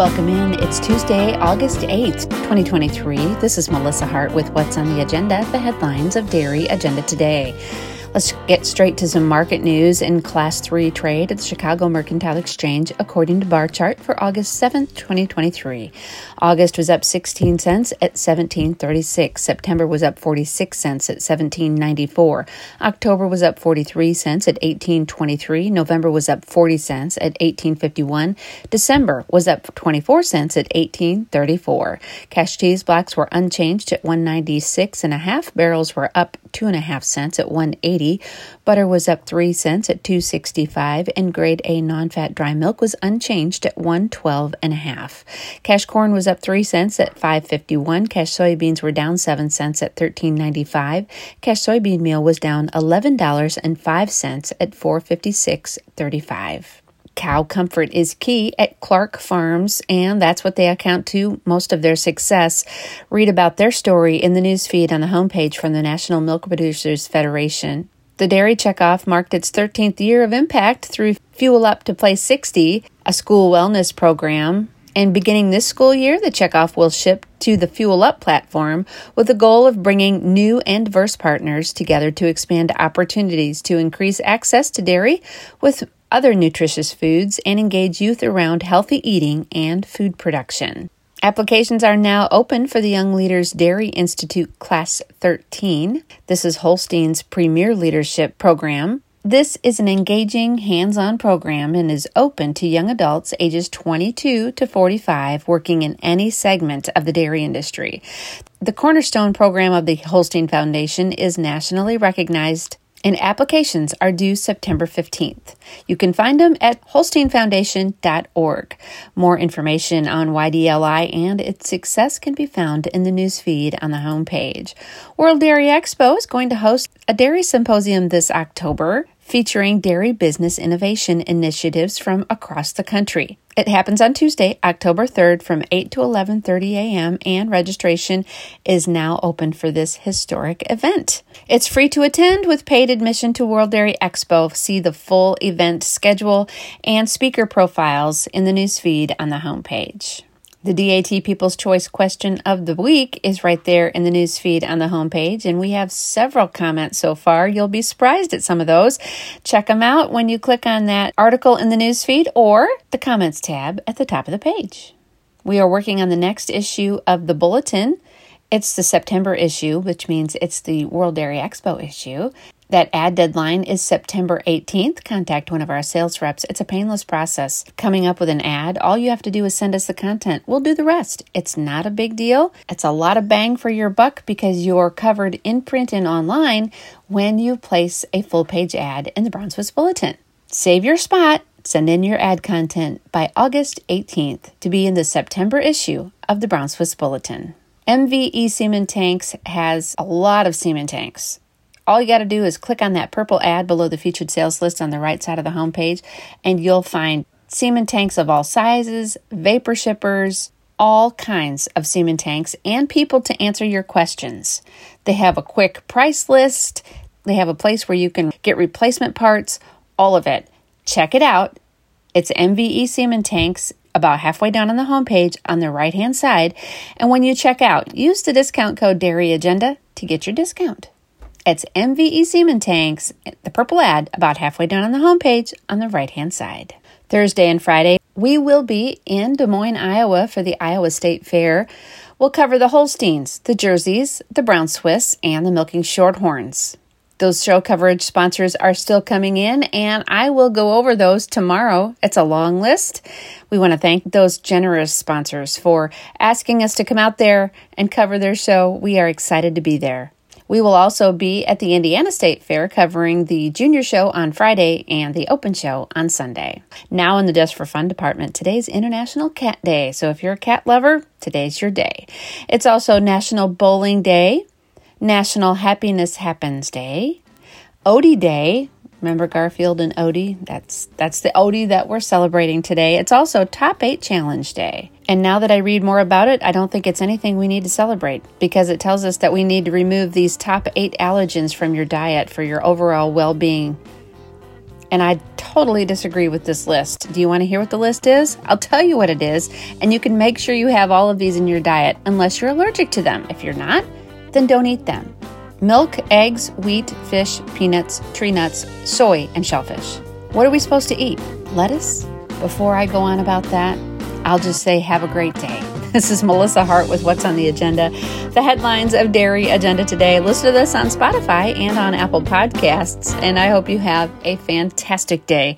Welcome in. It's Tuesday, August 8th, 2023. This is Melissa Hart with What's on the Agenda, the headlines of Dairy Agenda Today. Let's get straight to some market news in Class 3 trade at the Chicago Mercantile Exchange according to Barchart for August 7th, 2023. August was up 16 cents at 17.36. September was up 46 cents at 17.94. October was up 43 cents at 18.23. November was up 40 cents at 18.51. December was up 24 cents at 18.34. Cash cheese blocks were unchanged at 196 and a half. Barrels were up two and a half cents at 180. Butter was up three cents at 265, and grade A non-fat dry milk was unchanged at 112 and a half. Cash corn was up three cents at 551. Cash soybeans were down seven cents at 13.95. Cash soybean meal was down $11.05 at 456.35 cow comfort is key at Clark Farms, and that's what they account to most of their success. Read about their story in the newsfeed on the homepage from the National Milk Producers Federation. The Dairy Checkoff marked its 13th year of impact through Fuel Up to Play 60, a school wellness program. And beginning this school year, the checkoff will ship to the Fuel Up platform with the goal of bringing new and diverse partners together to expand opportunities to increase access to dairy with other nutritious foods and engage youth around healthy eating and food production. Applications are now open for the Young Leaders Dairy Institute Class 13. This is Holstein's premier leadership program. This is an engaging, hands on program and is open to young adults ages 22 to 45 working in any segment of the dairy industry. The cornerstone program of the Holstein Foundation is nationally recognized and applications are due September 15th. You can find them at holsteinfoundation.org. More information on YDLI and its success can be found in the newsfeed on the homepage. World Dairy Expo is going to host a dairy symposium this October featuring dairy business innovation initiatives from across the country. It happens on Tuesday, October 3rd from 8 to 11:30 a.m. and registration is now open for this historic event. It's free to attend with paid admission to World Dairy Expo. See the full event schedule and speaker profiles in the newsfeed on the homepage. The DAT People's Choice question of the week is right there in the news feed on the homepage, and we have several comments so far. You'll be surprised at some of those. Check them out when you click on that article in the news feed or the comments tab at the top of the page. We are working on the next issue of the bulletin. It's the September issue, which means it's the World Dairy Expo issue. That ad deadline is September 18th. Contact one of our sales reps. It's a painless process. Coming up with an ad, all you have to do is send us the content. We'll do the rest. It's not a big deal. It's a lot of bang for your buck because you're covered in print and online when you place a full page ad in the Brown Swiss Bulletin. Save your spot. Send in your ad content by August 18th to be in the September issue of the Brown Swiss Bulletin. MVE Semen Tanks has a lot of semen tanks. All you got to do is click on that purple ad below the featured sales list on the right side of the homepage, and you'll find semen tanks of all sizes, vapor shippers, all kinds of semen tanks, and people to answer your questions. They have a quick price list, they have a place where you can get replacement parts, all of it. Check it out. It's MVE Semen Tanks about halfway down on the homepage on the right hand side. And when you check out, use the discount code Dairy Agenda to get your discount. It's MVE Semen Tanks, the purple ad, about halfway down on the homepage on the right hand side. Thursday and Friday, we will be in Des Moines, Iowa for the Iowa State Fair. We'll cover the Holsteins, the Jerseys, the Brown Swiss, and the Milking Shorthorns. Those show coverage sponsors are still coming in, and I will go over those tomorrow. It's a long list. We want to thank those generous sponsors for asking us to come out there and cover their show. We are excited to be there. We will also be at the Indiana State Fair covering the junior show on Friday and the open show on Sunday. Now, in the Just for Fun department, today's International Cat Day. So, if you're a cat lover, today's your day. It's also National Bowling Day, National Happiness Happens Day, Odie Day, Remember Garfield and Odie? That's that's the Odie that we're celebrating today. It's also Top 8 Challenge Day. And now that I read more about it, I don't think it's anything we need to celebrate because it tells us that we need to remove these top 8 allergens from your diet for your overall well-being. And I totally disagree with this list. Do you want to hear what the list is? I'll tell you what it is, and you can make sure you have all of these in your diet unless you're allergic to them. If you're not, then don't eat them milk, eggs, wheat, fish, peanuts, tree nuts, soy, and shellfish. What are we supposed to eat? Lettuce? Before I go on about that, I'll just say have a great day. This is Melissa Hart with What's on the Agenda, the headlines of Dairy Agenda today. Listen to this on Spotify and on Apple Podcasts, and I hope you have a fantastic day.